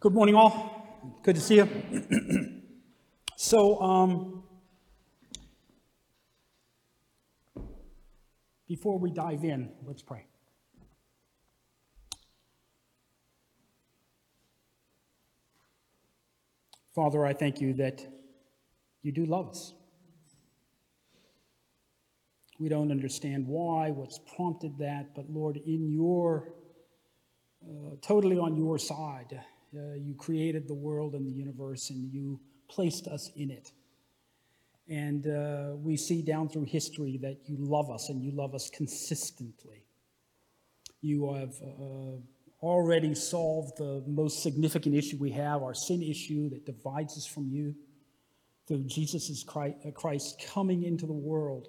Good morning, all. Good to see you. so, um, before we dive in, let's pray. Father, I thank you that you do love us. We don't understand why, what's prompted that, but Lord, in your, uh, totally on your side, uh, you created the world and the universe and you placed us in it. And uh, we see down through history that you love us and you love us consistently. You have uh, already solved the most significant issue we have, our sin issue that divides us from you, through Jesus Christ coming into the world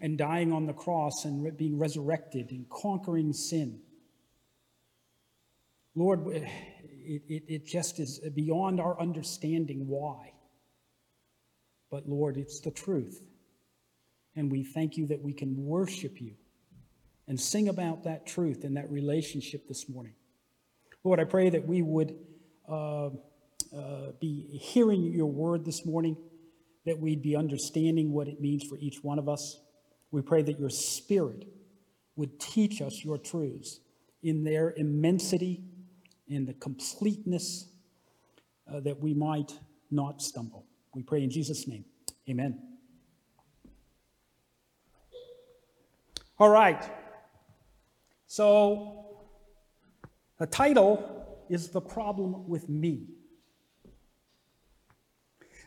and dying on the cross and being resurrected and conquering sin. Lord, it, it, it just is beyond our understanding why. But Lord, it's the truth. And we thank you that we can worship you and sing about that truth and that relationship this morning. Lord, I pray that we would uh, uh, be hearing your word this morning, that we'd be understanding what it means for each one of us. We pray that your Spirit would teach us your truths in their immensity, in the completeness, uh, that we might not stumble. We pray in Jesus' name. Amen. All right. So, the title is The Problem with Me.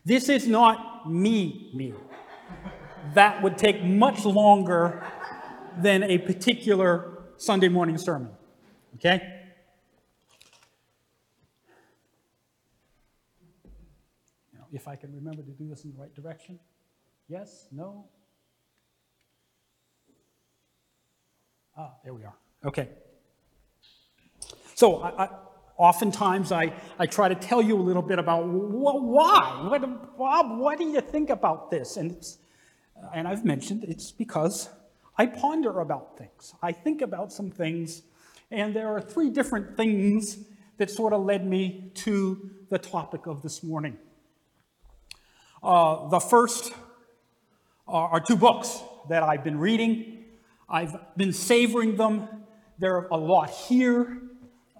This is not me, me that would take much longer than a particular Sunday morning sermon. Okay? Now, if I can remember to do this in the right direction. Yes? No? Ah, there we are. Okay. So, I, I, oftentimes I, I try to tell you a little bit about wh- why. What, Bob, what do you think about this? And it's and I've mentioned it's because I ponder about things. I think about some things, and there are three different things that sort of led me to the topic of this morning. Uh, the first are, are two books that I've been reading. I've been savoring them. There are a lot here.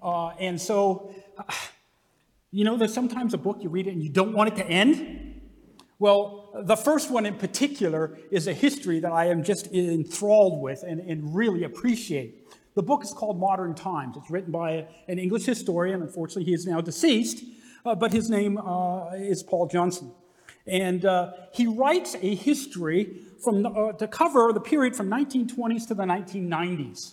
Uh, and so, you know, there's sometimes a book you read it and you don't want it to end. Well, the first one in particular is a history that I am just enthralled with and, and really appreciate. The book is called Modern Times. It's written by an English historian. Unfortunately, he is now deceased, uh, but his name uh, is Paul Johnson. And uh, he writes a history from, uh, to cover the period from 1920s to the 1990s.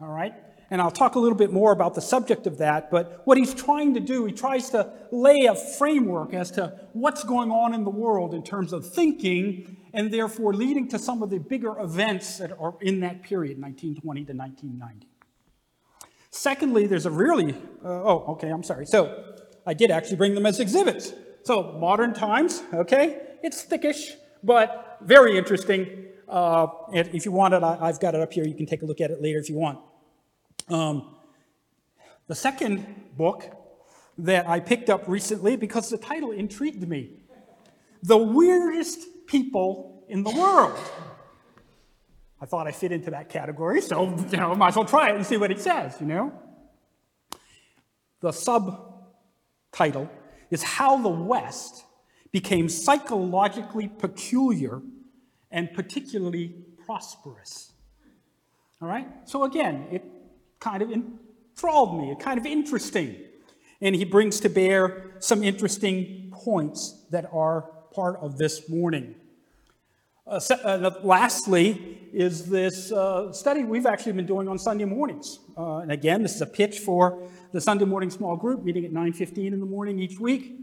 All right? and I'll talk a little bit more about the subject of that. But what he's trying to do, he tries to lay a framework as to what's going on in the world in terms of thinking, and therefore leading to some of the bigger events that are in that period, 1920 to 1990. Secondly, there's a really, uh, oh, okay, I'm sorry. So I did actually bring them as exhibits. So modern times, okay, it's thickish, but very interesting. Uh, if you want it, I, I've got it up here. You can take a look at it later if you want. Um, the second book that I picked up recently because the title intrigued me The Weirdest People in the World. I thought I fit into that category, so you know, might as well try it and see what it says, you know? The subtitle is How the West Became Psychologically Peculiar and Particularly Prosperous. All right? So again, it kind of enthralled me, it kind of interesting. And he brings to bear some interesting points that are part of this morning. Uh, uh, lastly, is this uh, study we've actually been doing on Sunday mornings. Uh, and again, this is a pitch for the Sunday morning small group meeting at 9:15 in the morning each week.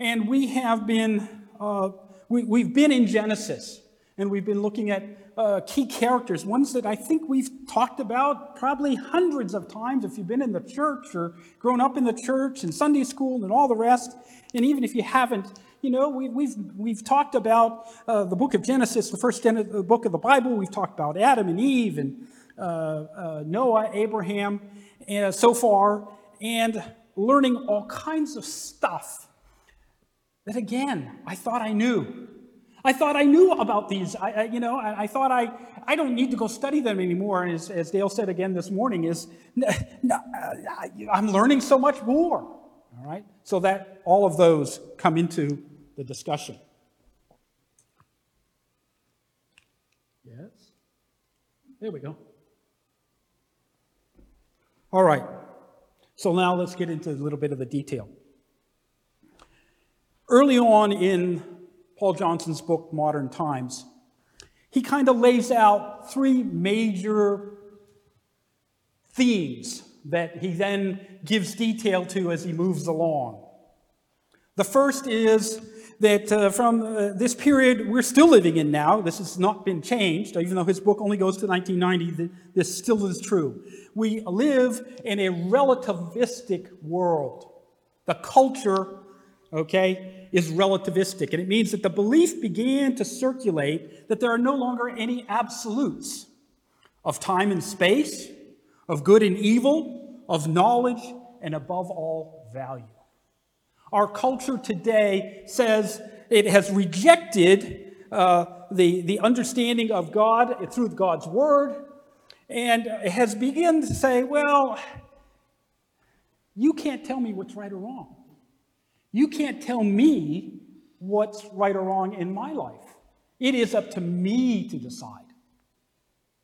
And we have been uh, we, we've been in Genesis, and we've been looking at uh, key characters, ones that I think we've talked about probably hundreds of times if you've been in the church or grown up in the church and Sunday school and all the rest. And even if you haven't, you know, we, have we've, we've talked about uh, the book of Genesis, the first book of the Bible. We've talked about Adam and Eve and uh, uh Noah, Abraham, and so far. And learning all kinds of stuff that, again, I thought I knew. I thought I knew about these. I, I you know, I, I, thought I, I don't need to go study them anymore. And as, as Dale said again this morning, is I'm learning so much more. All right, so that all of those come into the discussion. Yes. There we go. All right. So now let's get into a little bit of the detail. Early on in Paul Johnson's book, Modern Times, he kind of lays out three major themes that he then gives detail to as he moves along. The first is that uh, from uh, this period we're still living in now, this has not been changed, even though his book only goes to 1990, this still is true. We live in a relativistic world. The culture, okay, is relativistic. And it means that the belief began to circulate that there are no longer any absolutes of time and space, of good and evil, of knowledge, and above all, value. Our culture today says it has rejected uh, the, the understanding of God through God's Word and has begun to say, well, you can't tell me what's right or wrong. You can't tell me what's right or wrong in my life. It is up to me to decide.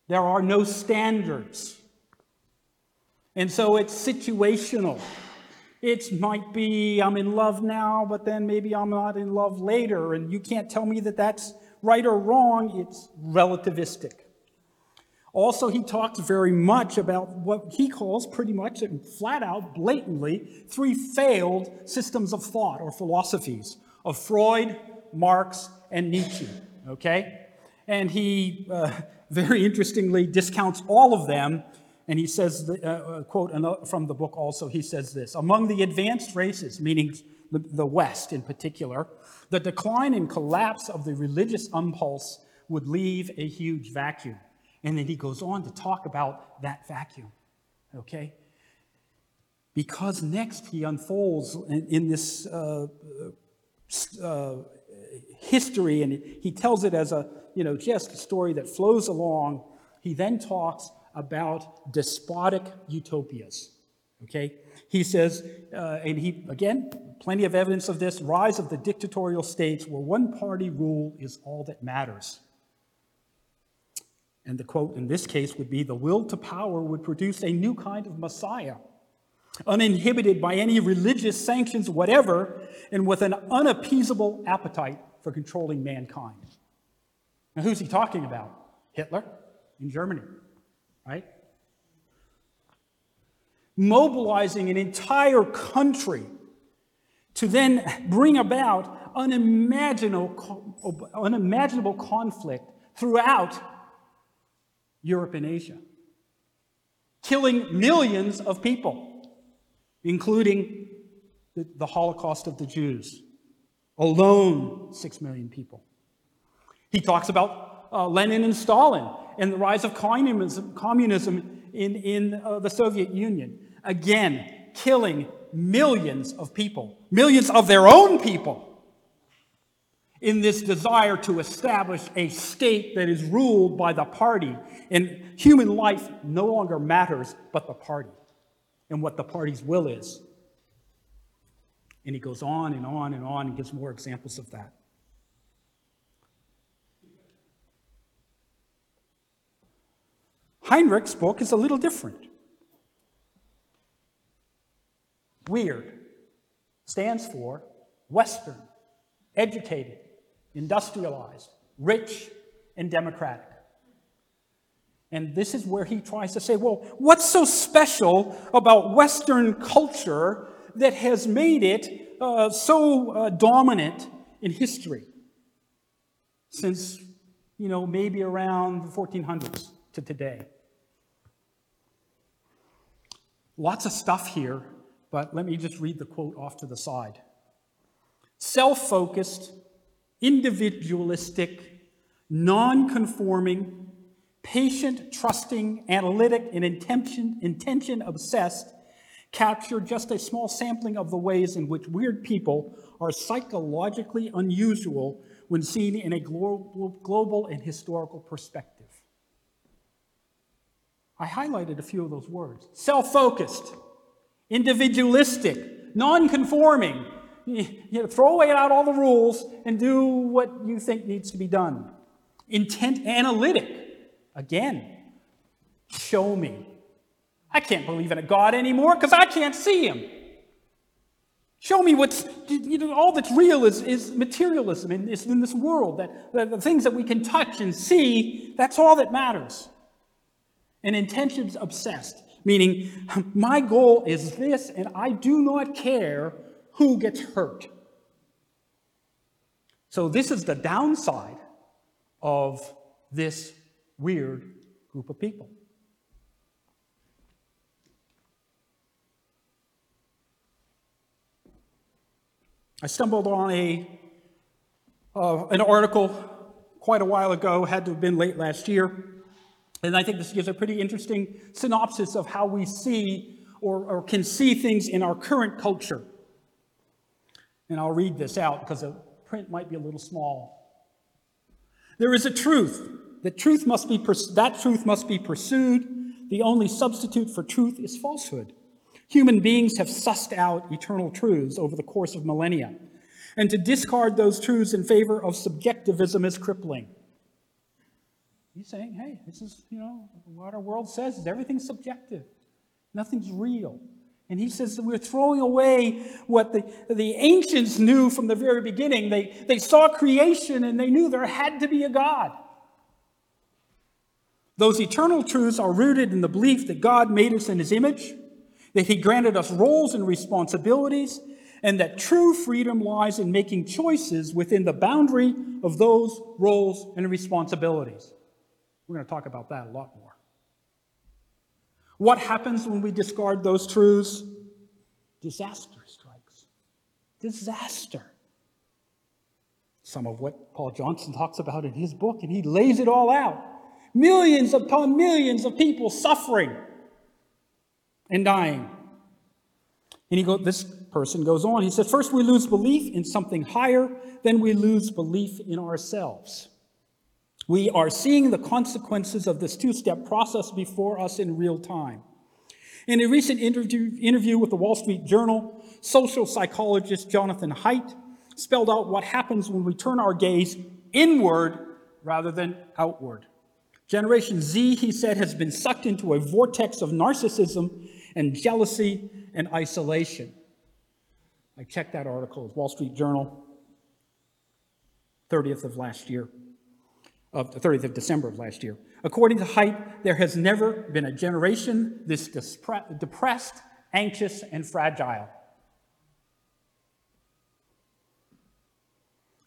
There are no standards. And so it's situational. It might be I'm in love now, but then maybe I'm not in love later, and you can't tell me that that's right or wrong. It's relativistic. Also, he talks very much about what he calls pretty much and flat out, blatantly, three failed systems of thought or philosophies of Freud, Marx, and Nietzsche. Okay? And he uh, very interestingly discounts all of them and he says, uh, uh quote from the book also, he says this Among the advanced races, meaning the, the West in particular, the decline and collapse of the religious impulse would leave a huge vacuum. And then he goes on to talk about that vacuum. Okay? Because next he unfolds in, in this uh, uh, history, and he tells it as a, you know, just a story that flows along. He then talks about despotic utopias. Okay? He says, uh, and he, again, plenty of evidence of this rise of the dictatorial states where one party rule is all that matters. And the quote in this case would be the will to power would produce a new kind of Messiah, uninhibited by any religious sanctions, whatever, and with an unappeasable appetite for controlling mankind. Now, who's he talking about? Hitler in Germany right? Mobilizing an entire country to then bring about unimaginable, unimaginable conflict throughout Europe and Asia, killing millions of people, including the, the Holocaust of the Jews, alone six million people. He talks about uh, Lenin and Stalin and the rise of communism, communism in, in uh, the Soviet Union. Again, killing millions of people, millions of their own people, in this desire to establish a state that is ruled by the party. And human life no longer matters but the party and what the party's will is. And he goes on and on and on and gives more examples of that. Henrich's book is a little different. Weird stands for Western, educated, industrialized, rich, and democratic. And this is where he tries to say, well, what's so special about Western culture that has made it uh, so uh, dominant in history since, you know, maybe around the 1400s to today? Lots of stuff here, but let me just read the quote off to the side. Self focused, individualistic, non conforming, patient, trusting, analytic, and intention, intention obsessed, capture just a small sampling of the ways in which weird people are psychologically unusual when seen in a global, global and historical perspective. I highlighted a few of those words self focused, individualistic, non conforming. You know, throw away out all the rules and do what you think needs to be done. Intent analytic. Again, show me. I can't believe in a God anymore because I can't see him. Show me what's, you know, all that's real is, is materialism in this, in this world, that, the, the things that we can touch and see, that's all that matters. And intentions obsessed, meaning my goal is this, and I do not care who gets hurt. So, this is the downside of this weird group of people. I stumbled on a, uh, an article quite a while ago, had to have been late last year, and I think this gives a pretty interesting synopsis of how we see or, or can see things in our current culture. And I'll read this out because the print might be a little small. There is a truth. That truth must be pers- that truth must be pursued. The only substitute for truth is falsehood. Human beings have sussed out eternal truths over the course of millennia, and to discard those truths in favor of subjectivism is crippling. He's saying, hey, this is, you know, what our world says is everything's subjective. Nothing's real. And he says that we're throwing away what the, the ancients knew from the very beginning. They, they saw creation and they knew there had to be a God. Those eternal truths are rooted in the belief that God made us in his image that He granted us roles and responsibilities, and that true freedom lies in making choices within the boundary of those roles and responsibilities. We're going to talk about that a lot more. What happens when we discard those truths? Disaster strikes. Disaster. Some of what Paul Johnson talks about in his book, and he lays it all out. Millions upon millions of people suffering and dying. And he go, this person goes on. He said, First, we lose belief in something higher, then we lose belief in ourselves. We are seeing the consequences of this two step process before us in real time. In a recent interview, interview with the Wall Street Journal, social psychologist Jonathan Haidt spelled out what happens when we turn our gaze inward rather than outward. Generation Z, he said, has been sucked into a vortex of narcissism and jealousy and isolation. I checked that article, Wall Street Journal, 30th of last year, of the 30th of December of last year. According to Haidt, there has never been a generation this depressed, anxious, and fragile.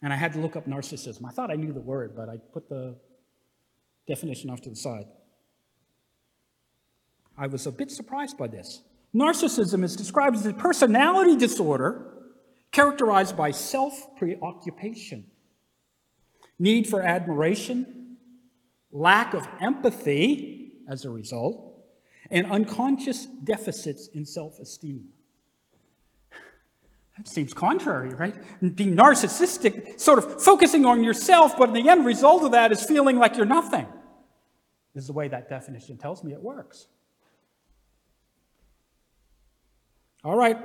And I had to look up narcissism. I thought I knew the word, but I put the definition off to the side. I was a bit surprised by this. Narcissism is described as a personality disorder characterized by self preoccupation, need for admiration, lack of empathy as a result, and unconscious deficits in self esteem. That seems contrary, right? Being narcissistic, sort of focusing on yourself, but in the end result of that is feeling like you're nothing, is the way that definition tells me it works. All right.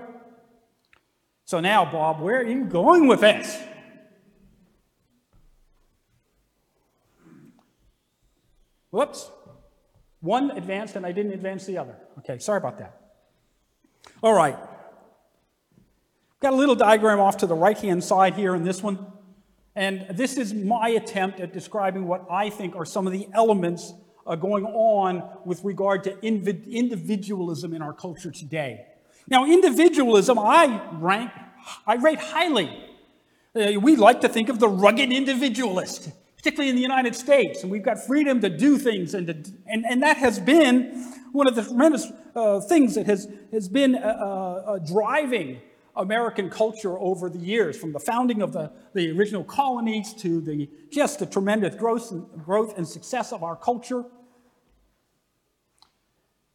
So now, Bob, where are you going with this? Whoops. One advanced and I didn't advance the other. Okay, sorry about that. All right. Got a little diagram off to the right hand side here in this one. And this is my attempt at describing what I think are some of the elements uh, going on with regard to individualism in our culture today. Now, individualism, I rank, I rate highly. Uh, we like to think of the rugged individualist, particularly in the United States, and we've got freedom to do things, and, to, and, and that has been one of the tremendous uh, things that has, has been uh, uh, driving American culture over the years, from the founding of the, the original colonies to the, just the tremendous growth and, growth and success of our culture.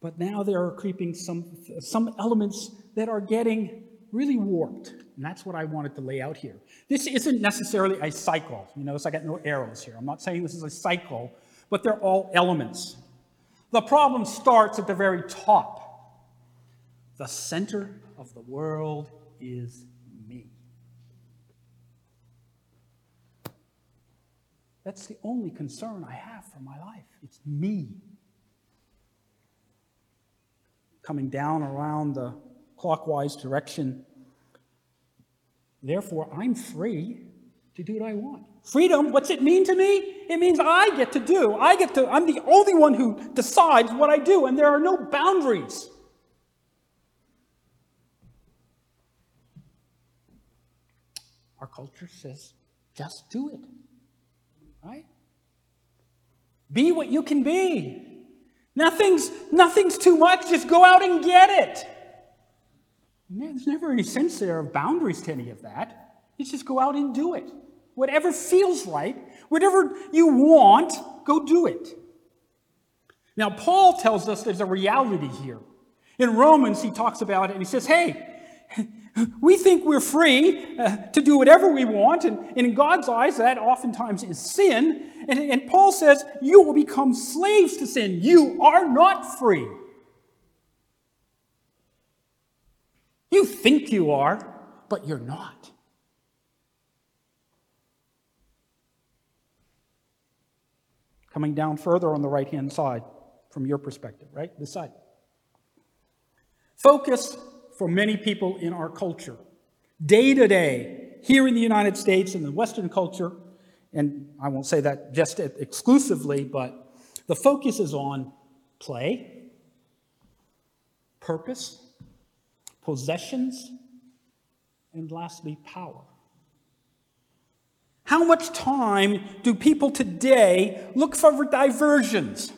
But now there are creeping some, some elements that are getting really warped. And that's what I wanted to lay out here. This isn't necessarily a cycle. You notice I got no arrows here. I'm not saying this is a cycle, but they're all elements. The problem starts at the very top. The center of the world is me. That's the only concern I have for my life. It's me. Coming down around the clockwise direction. Therefore, I'm free to do what I want. Freedom, what's it mean to me? It means I get to do. I get to, I'm the only one who decides what I do, and there are no boundaries. Our culture says, just do it. Right? Be what you can be. Nothing's, nothing's too much. Just go out and get it. There's never any sense there of boundaries to any of that. It's just go out and do it. Whatever feels right, whatever you want, go do it. Now, Paul tells us there's a reality here. In Romans, he talks about it and he says, hey, we think we're free uh, to do whatever we want, and, and, in God's eyes, that oftentimes is sin. And, and Paul says, You will become slaves to sin. You are not free. You think you are, but you're not. Coming down further on the right hand side from your perspective, right? This side. Focus for many people in our culture. Day to day, here in the United States, in the Western culture, and I won't say that just exclusively, but the focus is on play, purpose, possessions, and lastly, power. How much time do people today look for diversions?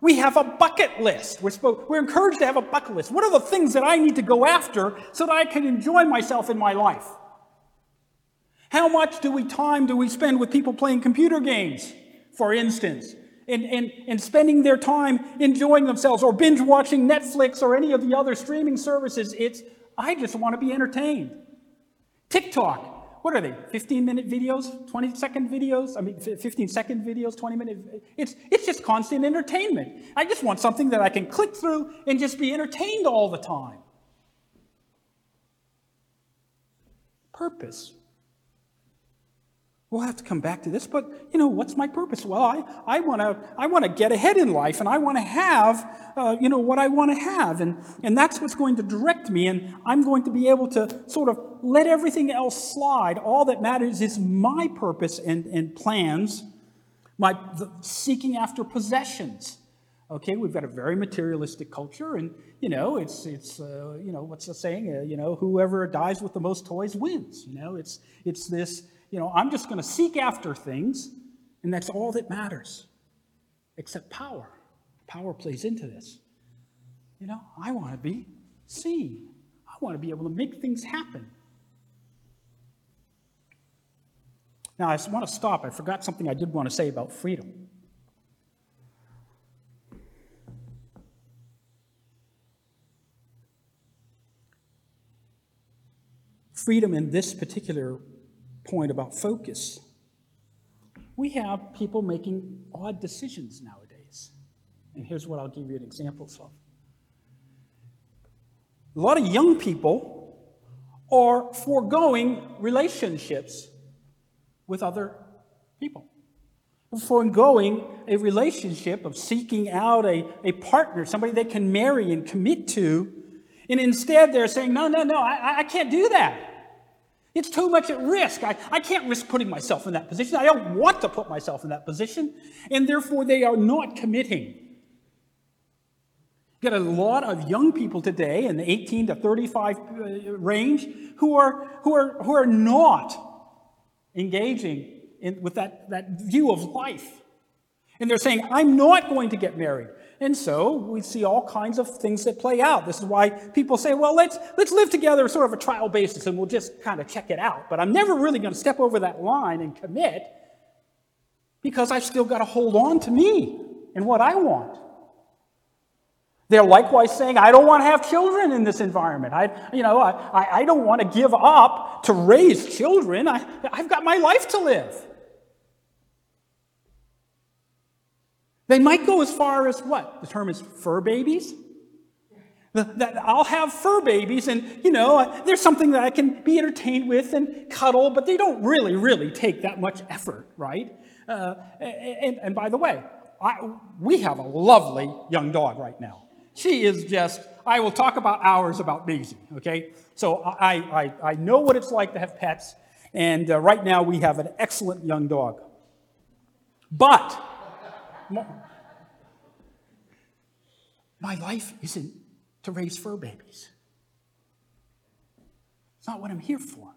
We have a bucket list. We're, supposed, we're encouraged to have a bucket list. What are the things that I need to go after so that I can enjoy myself in my life? How much do we time do we spend with people playing computer games, for instance, and, and, and spending their time enjoying themselves or binge watching Netflix or any of the other streaming services? It's, I just want to be entertained. TikTok, what are they 15 minute videos 20 second videos i mean 15 second videos 20 minute it's it's just constant entertainment i just want something that i can click through and just be entertained all the time purpose We'll have to come back to this, but you know, what's my purpose? Well, I, I want to I wanna get ahead in life and I want to have, uh, you know, what I want to have. And, and that's what's going to direct me. And I'm going to be able to sort of let everything else slide. All that matters is my purpose and, and plans, my the, seeking after possessions. Okay, we've got a very materialistic culture, and you know, it's it's uh, you know what's the saying? Uh, you know, whoever dies with the most toys wins. You know, it's it's this you know, I'm just going to seek after things, and that's all that matters. Except power. Power plays into this. You know, I want to be seen. I want to be able to make things happen. Now, I want to stop. I forgot something I did want to say about freedom. Freedom in this particular point about focus. We have people making odd decisions nowadays. And here's what I'll give you an example of. A lot of young people are foregoing relationships with other people. Foregoing a relationship of seeking out a, a partner, somebody they can marry and commit to. And instead, they're saying, no, no, no, I, I can't do that. It's too much at risk. I, I can't risk putting myself in that position. I don't want to put myself in that position. And therefore, they are not committing. You get a lot of young people today in the 18 to 35 uh, range who are, who are, who are not engaging in, with that, that view of life. And they're saying, I'm not going to get married. And so we see all kinds of things that play out. This is why people say, well, let's, let's live together sort of a trial basis and we'll just kind of check it out. But I'm never really going to step over that line and commit because I've still got to hold on to me and what I want. They're likewise saying, I don't want to have children in this environment. I, you know, I, I don't want to give up to raise children. I, I've got my life to live. They might go as far as what? The term is fur babies? That I'll have fur babies, and you know, there's something that I can be entertained with and cuddle, but they don't really, really take that much effort, right? Uh, and, and, by the way, I, we have a lovely young dog right now. She is just, I will talk about hours about Maisie, okay? So I, I, I know what it's like to have pets, and uh, right now we have an excellent young dog. But my life isn't to raise fur babies. It's not what I'm here for.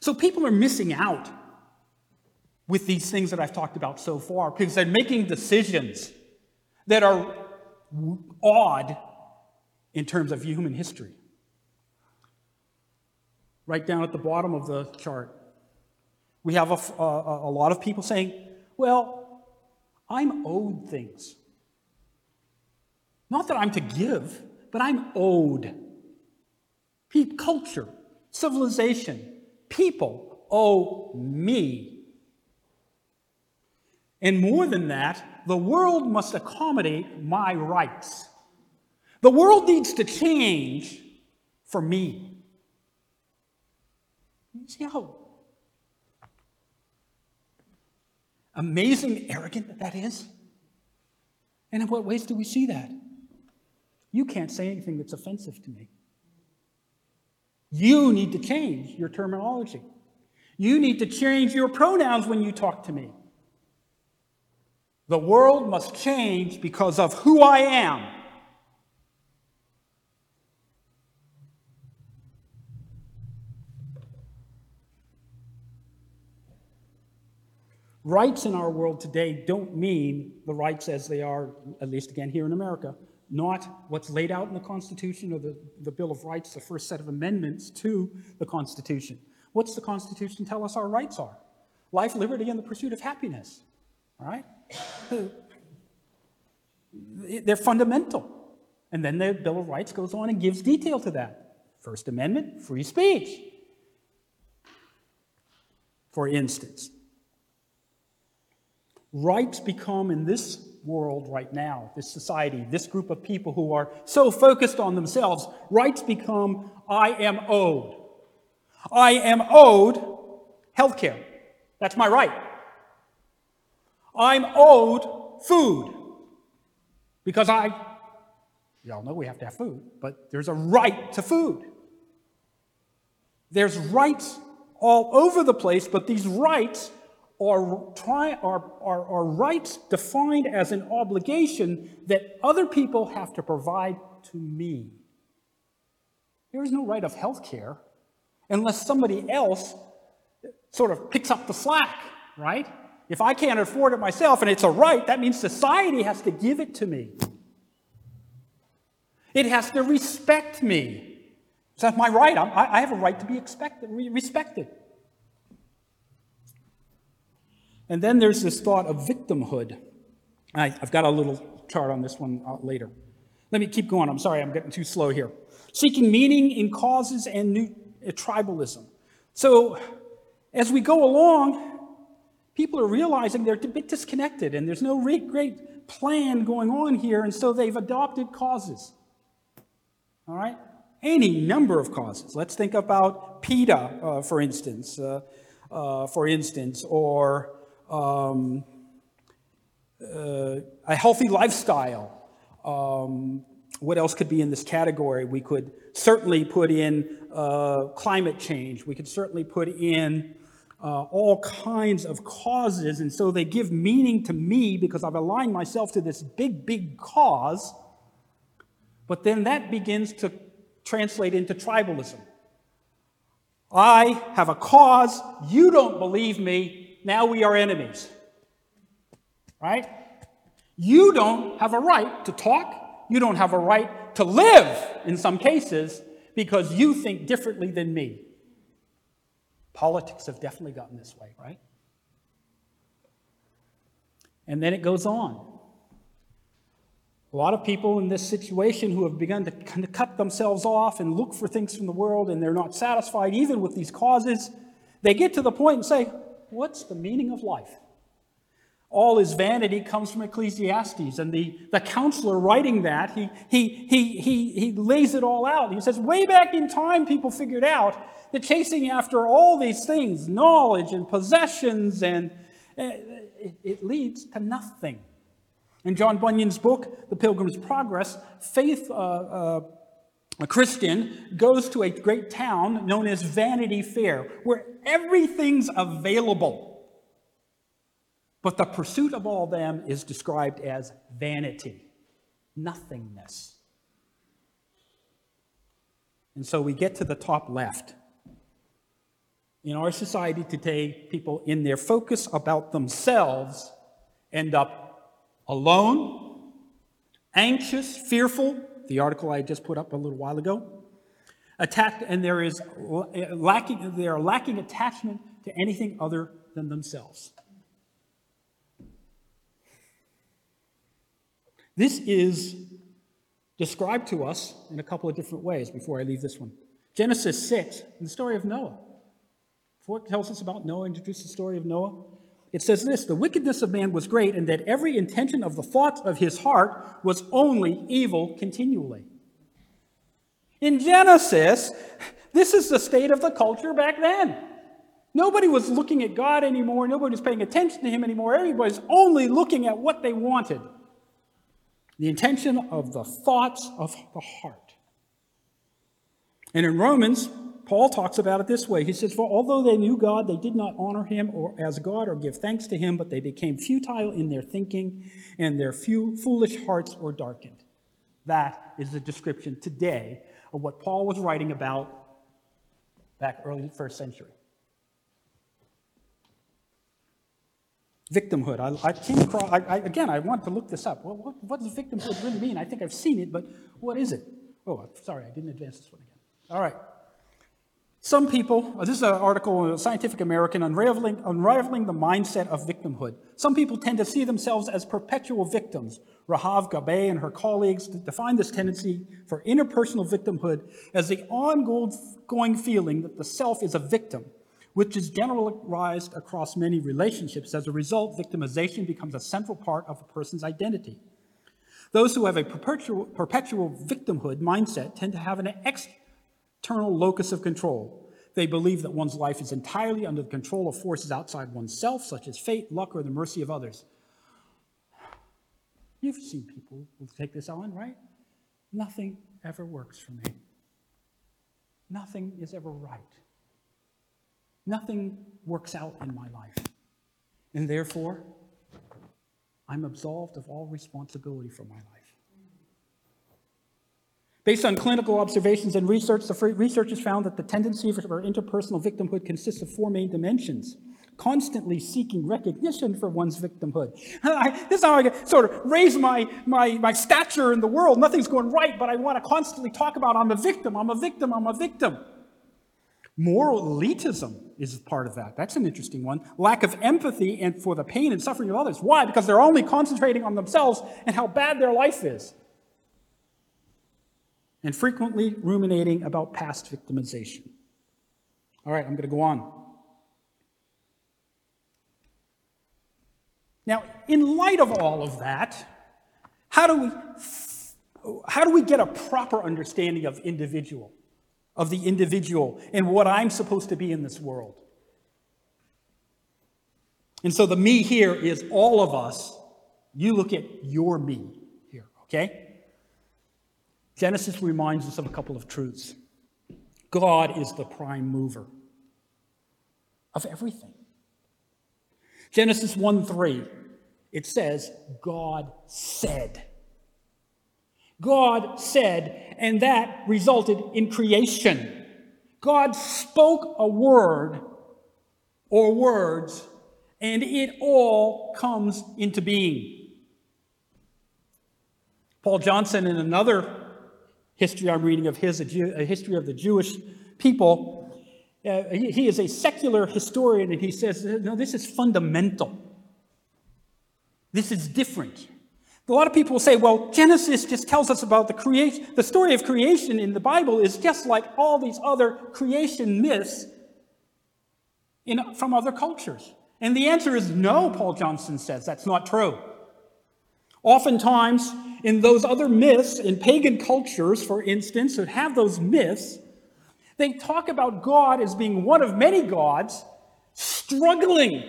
So people are missing out with these things that I've talked about so far because they're making decisions that are odd in terms of human history. Right down at the bottom of the chart, we have a, a, a lot of people saying, Well, I'm owed things. Not that I'm to give, but I'm owed. Culture, civilization, people owe me. And more than that, the world must accommodate my rights. The world needs to change for me. You see how amazing, arrogant that that is? And in what ways do we see that? You can't say anything that's offensive to me. You need to change your terminology. You need to change your pronouns when you talk to me. The world must change because of who I am. Rights in our world today don't mean the rights as they are, at least again here in America, not what's laid out in the Constitution or the, the Bill of Rights, the first set of amendments to the Constitution. What's the Constitution tell us our rights are? Life, liberty, and the pursuit of happiness. All right? They're fundamental. And then the Bill of Rights goes on and gives detail to that. First Amendment, free speech. For instance, rights become in this world right now, this society, this group of people who are so focused on themselves, rights become I am owed. I am owed health care. That's my right. I'm owed food because I, y'all know we have to have food, but there's a right to food. There's rights all over the place, but these rights are, try, are, are rights defined as an obligation that other people have to provide to me. There is no right of health care unless somebody else sort of picks up the slack, right? If I can't afford it myself and it's a right, that means society has to give it to me. It has to respect me. That's my right. I'm, i have a right to be expected, respected. And then there's this thought of victimhood. I, have got a little chart on this one uh, later. Let me keep going. I'm sorry, I'm getting too slow here. Seeking meaning in causes and new, uh, tribalism. So, as we go along, people are realizing they're a bit disconnected and there's no great plan going on here, and so they've adopted causes. All right? Any number of causes. Let's think about PETA, uh, for instance, uh, uh, for instance, or um, uh, a healthy lifestyle. Um, what else could be in this category? We could certainly put in uh, climate change. We could certainly put in uh, all kinds of causes. And so they give meaning to me because I've aligned myself to this big, big cause. But then that begins to translate into tribalism. I have a cause, you don't believe me, now we are enemies. Right? You don't have a right to talk. You don't have a right to live in some cases because you think differently than me. Politics have definitely gotten this way, right? And then it goes on. A lot of people in this situation who have begun to kind of cut themselves off and look for things from the world and they're not satisfied even with these causes, they get to the point and say, What's the meaning of life? All his vanity comes from Ecclesiastes. And the, the counselor writing that, he, he, he, he, he lays it all out. He says, way back in time, people figured out that chasing after all these things, knowledge and possessions, and uh, it, it leads to nothing. In John Bunyan's book, The Pilgrim's Progress, Faith, uh, uh, a Christian, goes to a great town known as Vanity Fair, where everything's available. But the pursuit of all them is described as vanity, nothingness. And so we get to the top left. In our society today, people in their focus about themselves end up alone, anxious, fearful, the article I just put up a little while ago, attacked, and there is lacking, they are lacking attachment to anything other than themselves. This is described to us in a couple of different ways before I leave this one. Genesis 6, in the story of Noah. Before it tells us about Noah, introduces the story of Noah. It says this The wickedness of man was great, and that every intention of the thoughts of his heart was only evil continually. In Genesis, this is the state of the culture back then. Nobody was looking at God anymore. Nobody was paying attention to him anymore. Everybody's only looking at what they wanted the intention of the thoughts of the heart. And in Romans, Paul talks about it this way. He says, For although they knew God, they did not honor him or as God or give thanks to him, but they became futile in their thinking, and their few foolish hearts were darkened. That is the description today of what Paul was writing about back early first century. victimhood. I, I came across, I, I, again, I wanted to look this up. Well, what, what does victimhood really mean? I think I've seen it, but what is it? Oh, sorry, I didn't advance this one again. All right. Some people, uh, this is an article in Scientific American, unraveling, unraveling the mindset of victimhood. Some people tend to see themselves as perpetual victims. Rahav Gabay and her colleagues define this tendency for interpersonal victimhood as the ongoing feeling that the self is a victim which is generalized across many relationships. As a result, victimization becomes a central part of a person's identity. Those who have a perpetual, perpetual victimhood mindset tend to have an external locus of control. They believe that one's life is entirely under the control of forces outside oneself, such as fate, luck, or the mercy of others. You've seen people who take this on, right? Nothing ever works for me. Nothing is ever right. Nothing works out in my life. And therefore, I'm absolved of all responsibility for my life. Based on clinical observations and research, the researchers found that the tendency for interpersonal victimhood consists of four main dimensions. Constantly seeking recognition for one's victimhood. I, this is how I sort of raise my, my, my stature in the world. Nothing's going right, but I want to constantly talk about I'm a victim, I'm a victim, I'm a victim. Moral elitism is part of that. That's an interesting one. Lack of empathy and for the pain and suffering of others. Why? Because they're only concentrating on themselves and how bad their life is. And frequently ruminating about past victimization. All right, I'm going to go on. Now, in light of all of that, how do we how do we get a proper understanding of individual? of the individual and what I'm supposed to be in this world. And so the me here is all of us. You look at your me here, okay? Genesis reminds us of a couple of truths. God is the prime mover of everything. Genesis 1 3, it says, God said. God said, and that resulted in creation. God spoke a word or words, and it all comes into being. Paul Johnson, in another history I'm reading of his, a, Jew, a history of the Jewish people, uh, he, he is a secular historian, and he says, no, this is fundamental. This is different. A lot of people say, well, Genesis just tells us about the creation. The story of creation in the Bible is just like all these other creation myths in, from other cultures. And the answer is no, Paul Johnson says. That's not true. Oftentimes, in those other myths, in pagan cultures, for instance, that have those myths, they talk about God as being one of many gods struggling.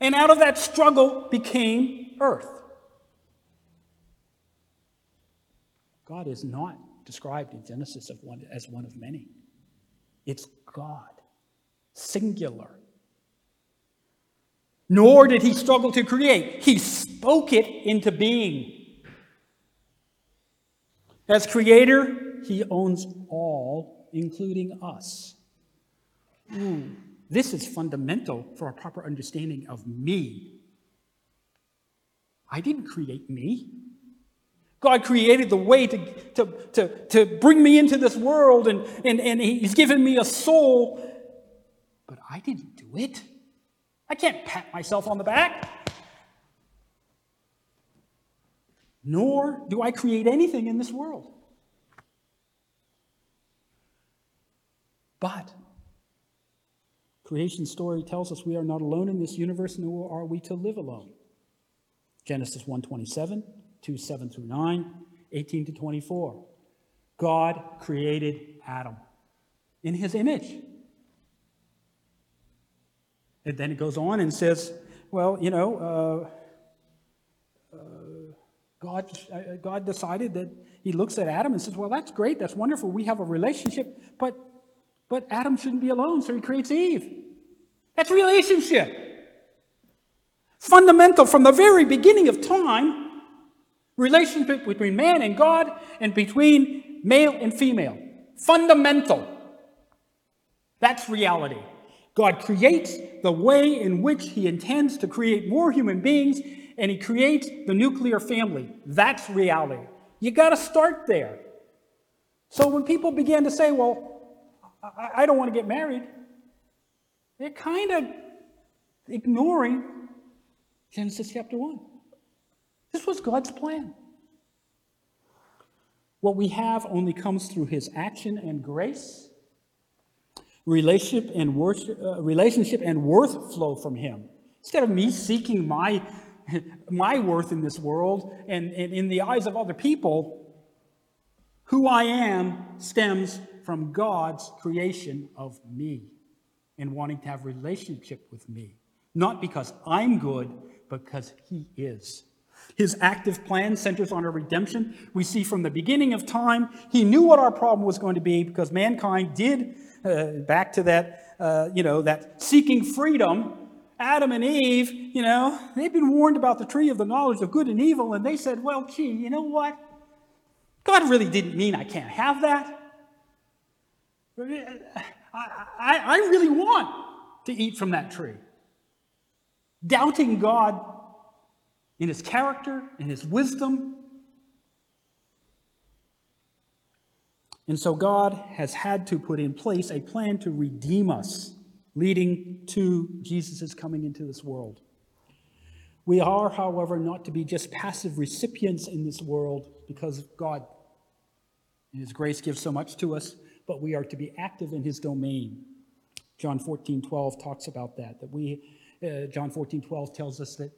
And out of that struggle became earth. God is not described in Genesis as one of many. It's God, singular. Nor did he struggle to create, he spoke it into being. As creator, he owns all, including us. This is fundamental for a proper understanding of me. I didn't create me. God created the way to, to, to, to bring me into this world, and, and, and He's given me a soul, but I didn't do it. I can't pat myself on the back. Nor do I create anything in this world. But creation story tells us we are not alone in this universe, nor are we to live alone. Genesis 127, 2 7 through 9, 18 to 24. God created Adam in his image. And then it goes on and says, well, you know, uh, uh, God, uh, God decided that he looks at Adam and says, well, that's great, that's wonderful, we have a relationship, but, but Adam shouldn't be alone, so he creates Eve. That's relationship. Fundamental from the very beginning of time, relationship between man and God and between male and female. Fundamental. That's reality. God creates the way in which He intends to create more human beings, and He creates the nuclear family. That's reality. You got to start there. So when people began to say, well, I, don't want to get married, they're kind of ignoring Genesis chapter 1. This was God's plan. What we have only comes through His action and grace relationship and worship, uh, relationship and worth flow from him. Instead of me seeking my my worth in this world and, and in the eyes of other people who i am stems from god's creation of me and wanting to have relationship with me. Not because i'm good but because he is. His active plan centers on our redemption. We see from the beginning of time, he knew what our problem was going to be because mankind did uh, back to that, uh, you know, that seeking freedom. Adam and Eve, you know, they've been warned about the tree of the knowledge of good and evil, and they said, well, gee, you know what? God really didn't mean I can't have that. I, I, I really want to eat from that tree. Doubting God in his character, in his wisdom, And so God has had to put in place a plan to redeem us, leading to Jesus' coming into this world. We are, however, not to be just passive recipients in this world because God, in His grace, gives so much to us, but we are to be active in His domain. John 14, 12 talks about that, that we, uh, John 14, 12 tells us that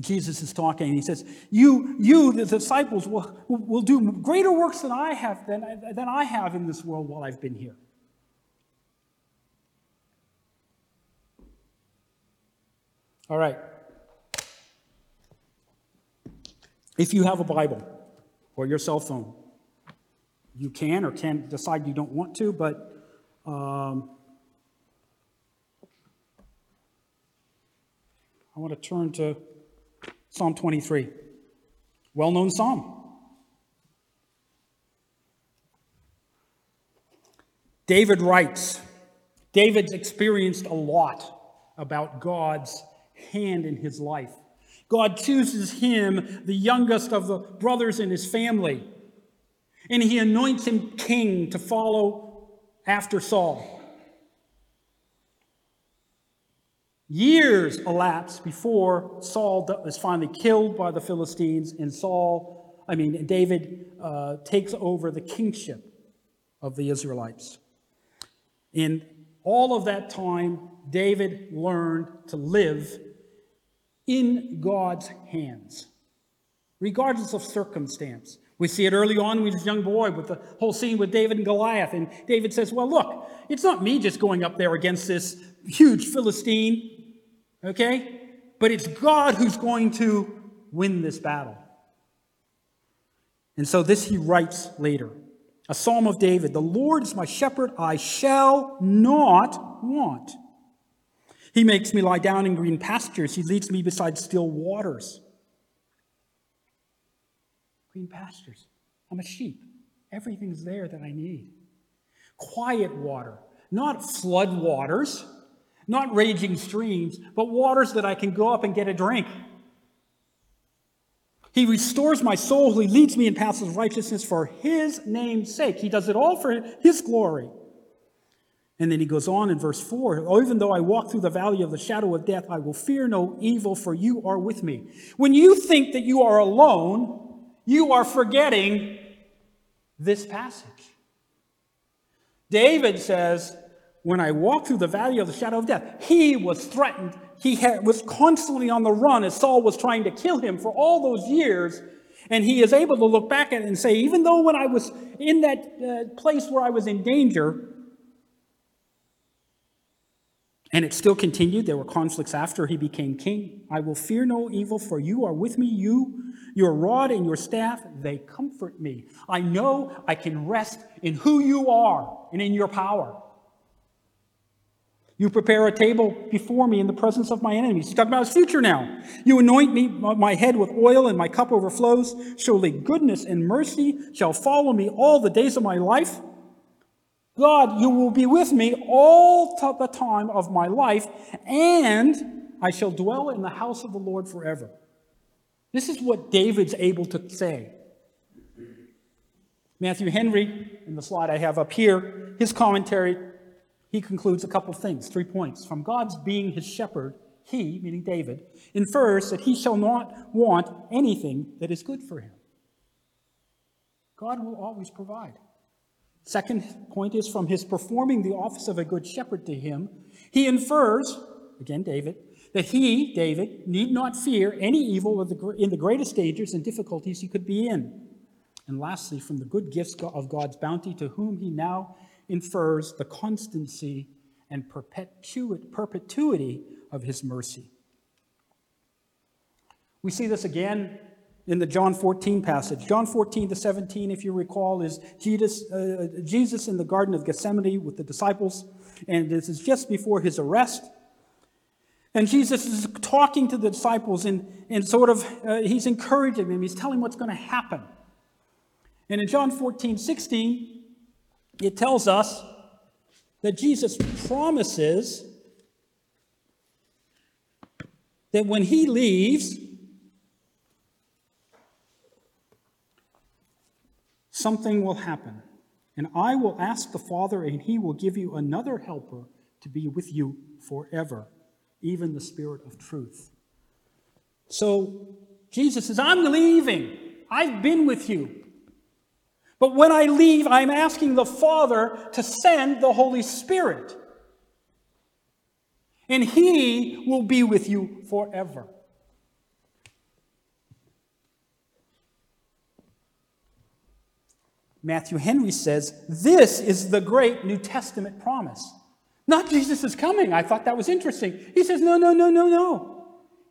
Jesus is talking, and he says, You, you the disciples, will, will do greater works than I have than, than I have in this world while I've been here. All right. If you have a Bible or your cell phone, you can or can't decide you don't want to, but um, I want to turn to Psalm 23, well known psalm. David writes, David's experienced a lot about God's hand in his life. God chooses him, the youngest of the brothers in his family, and he anoints him king to follow after Saul. Years elapse before Saul is finally killed by the Philistines, and Saul, I mean, David uh, takes over the kingship of the Israelites. In all of that time, David learned to live in God's hands, regardless of circumstance. We see it early on was a young boy with the whole scene with David and Goliath. And David says, Well, look, it's not me just going up there against this huge Philistine. Okay? But it's God who's going to win this battle. And so this he writes later. A psalm of David The Lord is my shepherd, I shall not want. He makes me lie down in green pastures, He leads me beside still waters. Green pastures. I'm a sheep. Everything's there that I need. Quiet water, not flood waters not raging streams, but waters that I can go up and get a drink. He restores my soul. He leads me in paths of righteousness for his name's sake. He does it all for his glory. And then he goes on in verse 4 oh, Even though I walk through the valley of the shadow of death, I will fear no evil, for you are with me. When you think that you are alone, you are forgetting this passage. David says, when I walk through the valley of the shadow of death, he was threatened. He had, was constantly on the run as Saul was trying to kill him for all those years. And he is able to look back at it and say, even though when I was in that uh, place where I was in danger, and it still continued, there were conflicts after he became king. I will fear no evil, for you are with me. You, your rod and your staff, they comfort me. I know I can rest in who you are and in your power. You prepare a table before me in the presence of my enemies. He's talking about his future now. You anoint me, my head with oil, and my cup overflows. Surely goodness and mercy shall follow me all the days of my life. God, you will be with me all the time of my life, and I shall dwell in the house of the Lord forever. This is what David's able to say. Matthew Henry, in the slide I have up here, his commentary he concludes a couple things, three points. From God's being his shepherd, he, meaning David, infers that he shall not want anything that is good for him. God will always provide. Second point is from his performing the office of a good shepherd to him, he infers, again, David, that he, David, need not fear any evil in the greatest dangers and difficulties he could be in. And lastly, from the good gifts of God's bounty to whom he now infers the constancy and perpetuity of his mercy. We see this again in the John 14 passage. John 14 to 17, if you recall, is Jesus, uh, Jesus in the Garden of Gethsemane with the disciples, and this is just before his arrest. And Jesus is talking to the disciples and, and sort of, uh, he's encouraging them. He's telling what's going to happen. And in John 14, 16, it tells us that Jesus promises that when he leaves, something will happen. And I will ask the Father, and he will give you another helper to be with you forever, even the Spirit of truth. So Jesus says, I'm leaving. I've been with you. But when I leave, I'm asking the Father to send the Holy Spirit. And He will be with you forever. Matthew Henry says, This is the great New Testament promise. Not Jesus is coming. I thought that was interesting. He says, No, no, no, no, no.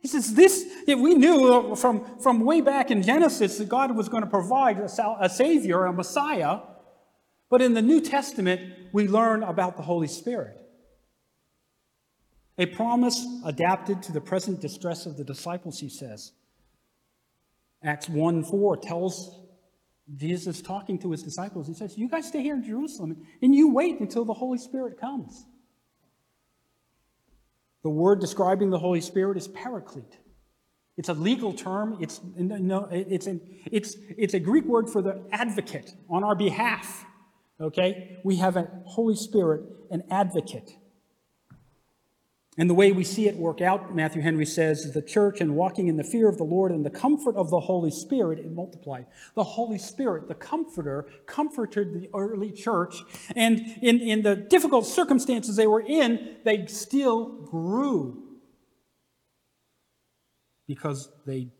He says, This, we knew from, from way back in Genesis that God was going to provide a, a Savior, a Messiah. But in the New Testament, we learn about the Holy Spirit. A promise adapted to the present distress of the disciples, he says. Acts 1 4 tells Jesus talking to his disciples, he says, You guys stay here in Jerusalem and you wait until the Holy Spirit comes. The word describing the Holy Spirit is paraclete. It's a legal term. It's, no, it's, an, it's, it's a Greek word for the advocate on our behalf. Okay? We have a Holy Spirit, an advocate. And the way we see it work out, Matthew Henry says, the church and walking in the fear of the Lord and the comfort of the Holy Spirit, it multiplied. The Holy Spirit, the comforter, comforted the early church. And in, in the difficult circumstances they were in, they still grew because they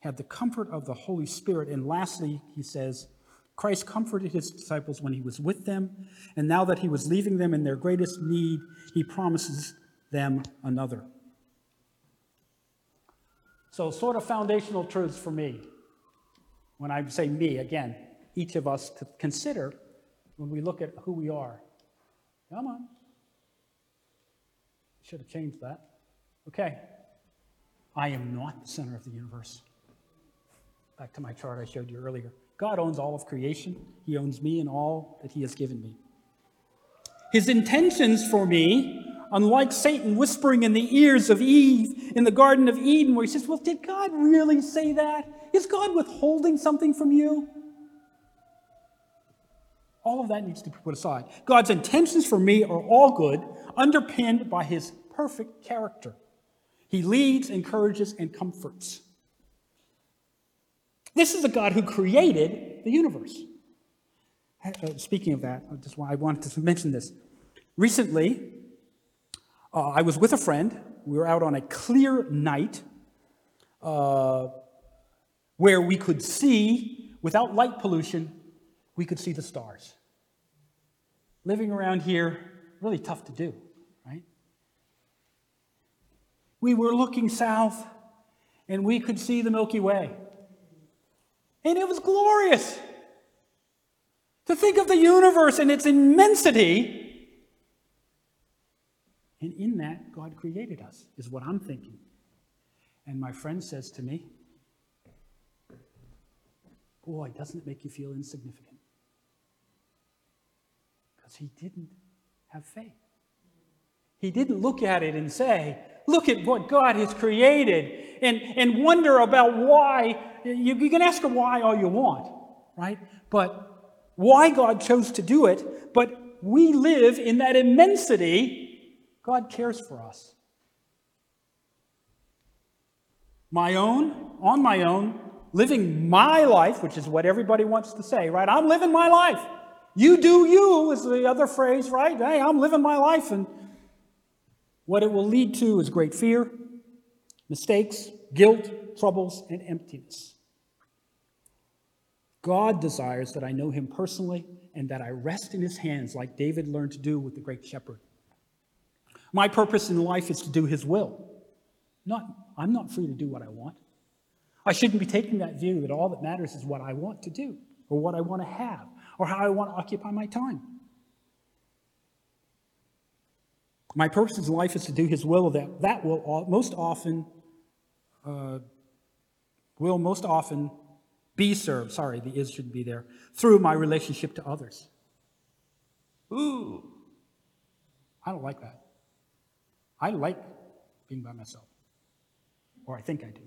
had the comfort of the Holy Spirit. And lastly, he says, Christ comforted his disciples when he was with them, and now that he was leaving them in their greatest need, he promises them another. So, sort of foundational truths for me. When I say me, again, each of us to consider when we look at who we are. Come on. Should have changed that. Okay. I am not the center of the universe. Back to my chart I showed you earlier. God owns all of creation, He owns me and all that He has given me. His intentions for me, unlike Satan whispering in the ears of Eve in the Garden of Eden, where he says, Well, did God really say that? Is God withholding something from you? All of that needs to be put aside. God's intentions for me are all good, underpinned by his perfect character. He leads, encourages, and comforts. This is a God who created the universe. Uh, speaking of that, I just I wanted to mention this. Recently, uh, I was with a friend. We were out on a clear night uh, where we could see, without light pollution, we could see the stars. Living around here, really tough to do, right? We were looking south and we could see the Milky Way. And it was glorious. To think of the universe and its immensity. And in that, God created us, is what I'm thinking. And my friend says to me, Boy, doesn't it make you feel insignificant? Because he didn't have faith. He didn't look at it and say, Look at what God has created, and, and wonder about why you, you can ask her why all you want, right? But why God chose to do it, but we live in that immensity. God cares for us. My own, on my own, living my life, which is what everybody wants to say, right? I'm living my life. You do you is the other phrase, right? Hey, I'm living my life. And what it will lead to is great fear, mistakes, guilt, troubles, and emptiness. God desires that I know him personally and that I rest in his hands like David learned to do with the great shepherd. My purpose in life is to do his will. Not, I'm not free to do what I want. I shouldn't be taking that view that all that matters is what I want to do or what I want to have or how I want to occupy my time. My purpose in life is to do his will that that will most often uh, will most often be served, sorry, the is shouldn't be there, through my relationship to others. Ooh, I don't like that. I like being by myself, or I think I do.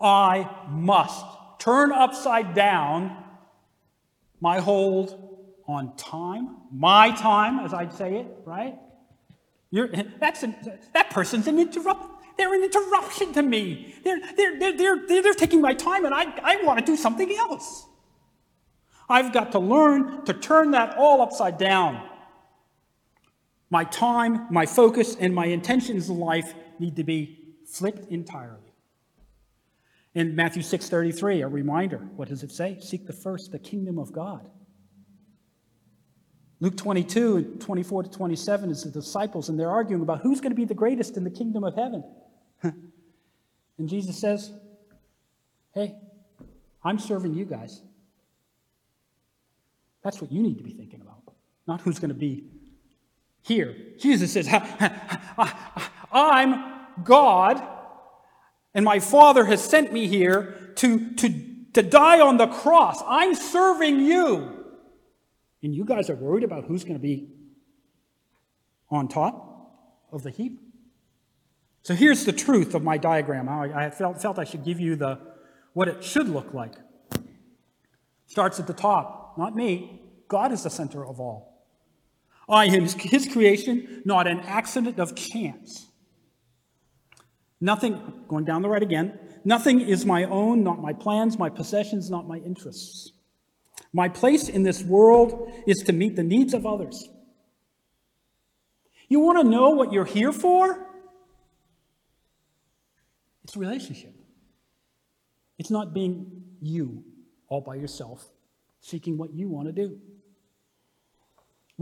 I must turn upside down my hold on time, my time, as I'd say it, right? You're, that's a, that person's an interrupt, they're an interruption to me. They're, they're, they're, they're, they're taking my time, and I, I want to do something else. I've got to learn to turn that all upside down. My time, my focus, and my intentions in life need to be flipped entirely. In Matthew 6:33, a reminder, what does it say? Seek the first the kingdom of God. Luke 22, 24 to 27 is the disciples, and they're arguing about who's going to be the greatest in the kingdom of heaven. and Jesus says, Hey, I'm serving you guys. That's what you need to be thinking about, not who's going to be here. Jesus says, I'm God, and my Father has sent me here to, to, to die on the cross. I'm serving you. And you guys are worried about who's going to be on top of the heap? So here's the truth of my diagram. I, I felt, felt I should give you the, what it should look like. Starts at the top. Not me. God is the center of all. I am his creation, not an accident of chance. Nothing, going down the right again, nothing is my own, not my plans, my possessions, not my interests. My place in this world is to meet the needs of others. You want to know what you're here for? It's relationship. It's not being you all by yourself, seeking what you want to do.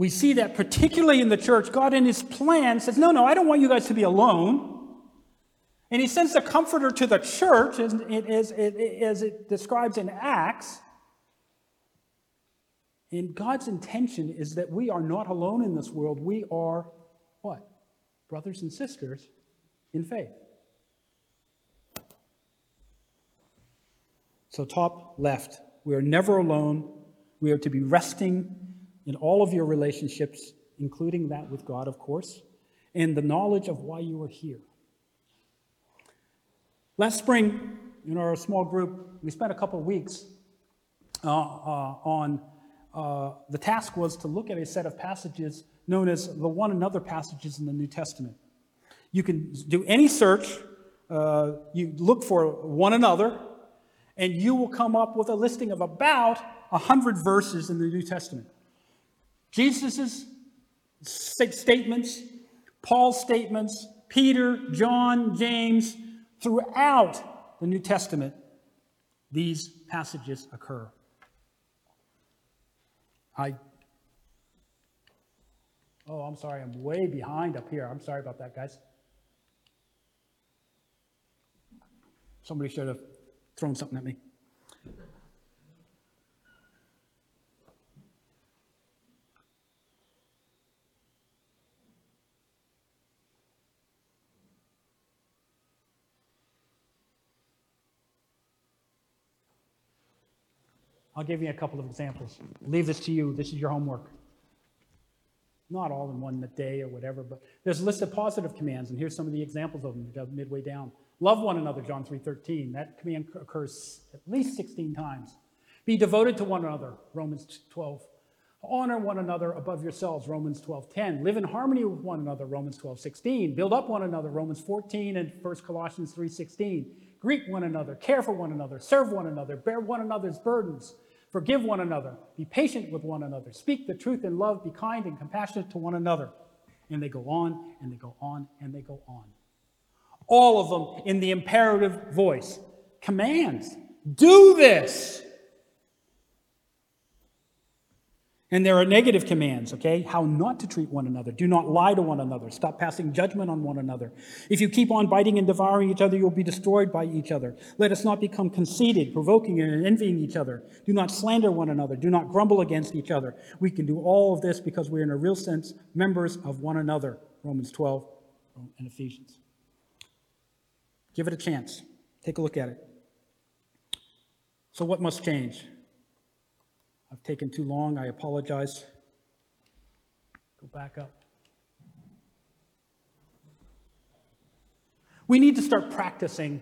We see that particularly in the church. God, in his plan, says, No, no, I don't want you guys to be alone. And he sends the comforter to the church, as it, as, as it describes in Acts. And God's intention is that we are not alone in this world. We are what? Brothers and sisters in faith. So, top left, we are never alone. We are to be resting in all of your relationships, including that with God, of course, and the knowledge of why you are here. Last spring, in our small group, we spent a couple of weeks uh, uh, on uh, the task was to look at a set of passages known as the one another passages in the New Testament. You can do any search, uh, you look for one another, and you will come up with a listing of about 100 verses in the New Testament. Jesus' statements, Paul's statements, Peter, John, James, throughout the New Testament, these passages occur. I Oh, I'm sorry, I'm way behind up here. I'm sorry about that, guys. Somebody should have thrown something at me. I'll give you a couple of examples. Leave this to you. This is your homework. Not all in one day or whatever, but there's a list of positive commands, and here's some of the examples of them midway down. Love one another, John 3.13. That command occurs at least 16 times. Be devoted to one another, Romans 12. Honor one another above yourselves, Romans 12.10. Live in harmony with one another, Romans 12.16. Build up one another, Romans 14 and 1 Colossians 3.16. Greet one another, care for one another, serve one another, bear one another's burdens, forgive one another, be patient with one another, speak the truth in love, be kind and compassionate to one another. And they go on, and they go on, and they go on. All of them in the imperative voice. Commands. Do this. And there are negative commands, okay? How not to treat one another. Do not lie to one another. Stop passing judgment on one another. If you keep on biting and devouring each other, you'll be destroyed by each other. Let us not become conceited, provoking and envying each other. Do not slander one another. Do not grumble against each other. We can do all of this because we're, in a real sense, members of one another. Romans 12 and Ephesians. Give it a chance. Take a look at it. So, what must change? I've taken too long. I apologize. Go back up. We need to start practicing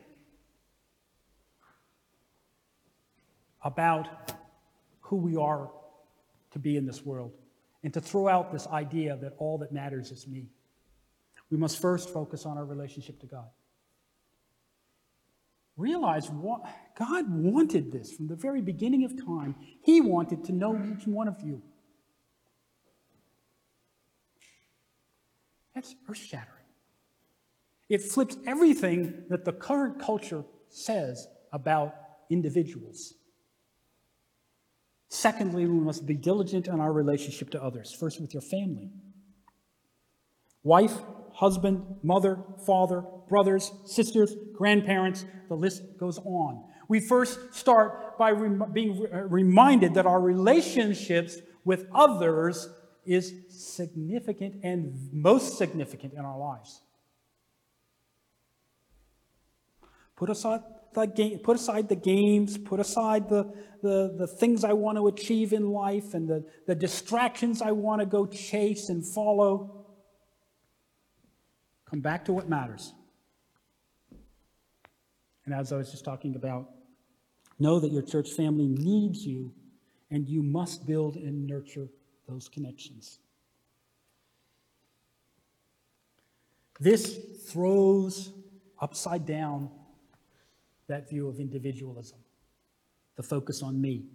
about who we are to be in this world and to throw out this idea that all that matters is me. We must first focus on our relationship to God realize what God wanted this from the very beginning of time. He wanted to know each one of you. That's earth shattering. It flips everything that the current culture says about individuals. Secondly, we must be diligent in our relationship to others, first with your family. Wife, husband, mother, father, brothers, sisters, grandparents, the list goes on. We first start by rem- being re- uh, reminded that our relationships with others is significant and most significant in our lives. Put aside the, game, put aside the games, put aside the, the, the things I want to achieve in life and the, the distractions I want to go chase and follow. Come back to what matters. And as I was just talking about, know that your church family needs you and you must build and nurture those connections. This throws upside down that view of individualism, the focus on me.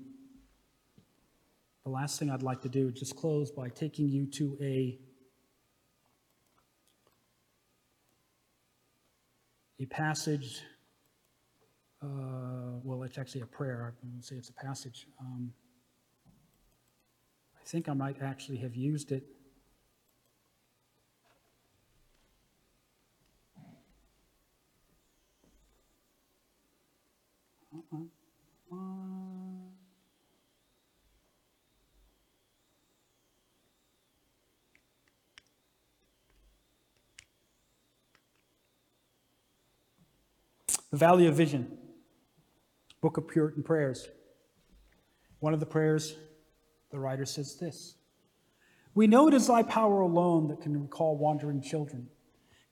The last thing I'd like to do just close by taking you to a a passage. Uh, well, it's actually a prayer. I wouldn't say it's a passage. Um, I think I might actually have used it. Uh-uh. Uh, The Valley of Vision, Book of Puritan Prayers. One of the prayers, the writer says this We know it is thy power alone that can recall wandering children,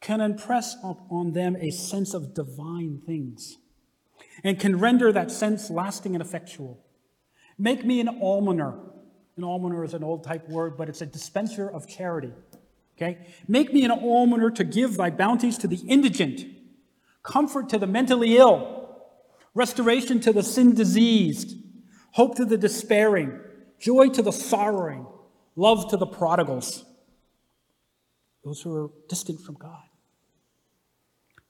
can impress on them a sense of divine things, and can render that sense lasting and effectual. Make me an almoner. An almoner is an old type word, but it's a dispenser of charity. Okay? Make me an almoner to give thy bounties to the indigent comfort to the mentally ill, restoration to the sin diseased, hope to the despairing, joy to the sorrowing, love to the prodigals, those who are distant from God.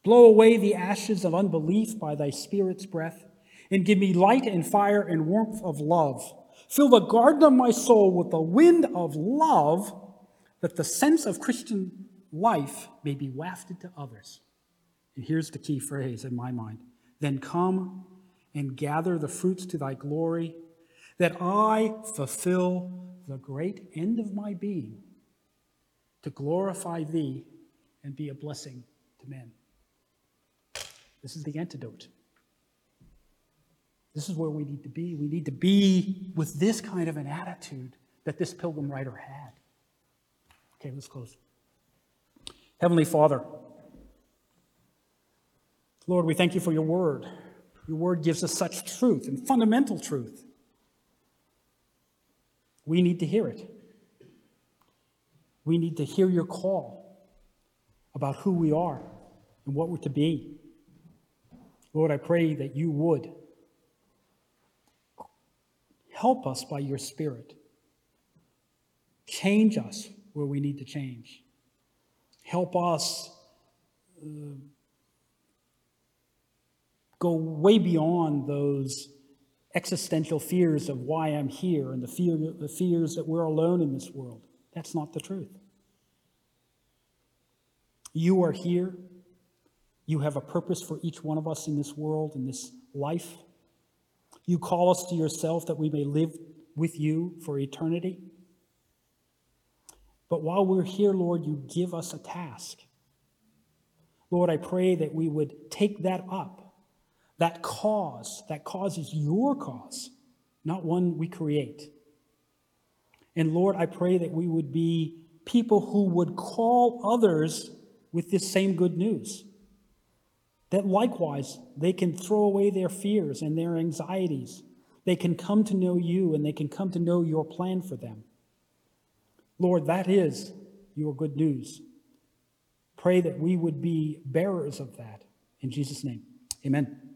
Blow away the ashes of unbelief by thy Spirit's breath, and give me light and fire and warmth of love. Fill the garden of my soul with the wind of love, that the sense of Christian life may be wafted to others. And here's the key phrase in my mind Then come and gather the fruits to thy glory, that I fulfill the great end of my being to glorify thee and be a blessing to men. This is the antidote. This is where we need to be. We need to be with this kind of an attitude that this pilgrim writer had. Okay, let's close. Heavenly Father, Lord, we thank you for your word. Your word gives us such truth and fundamental truth. We need to hear it. We need to hear your call about who we are and what we're to be. Lord, I pray that you would help us by your Spirit. Change us where we need to change. Help us. Uh, go way beyond those existential fears of why I'm here and the, fear, the fears that we're alone in this world. That's not the truth. You are here. You have a purpose for each one of us in this world, in this life. You call us to yourself that we may live with you for eternity. But while we're here, Lord, you give us a task. Lord, I pray that we would take that up that cause, that cause is your cause, not one we create. And Lord, I pray that we would be people who would call others with this same good news. That likewise, they can throw away their fears and their anxieties. They can come to know you and they can come to know your plan for them. Lord, that is your good news. Pray that we would be bearers of that. In Jesus' name, amen.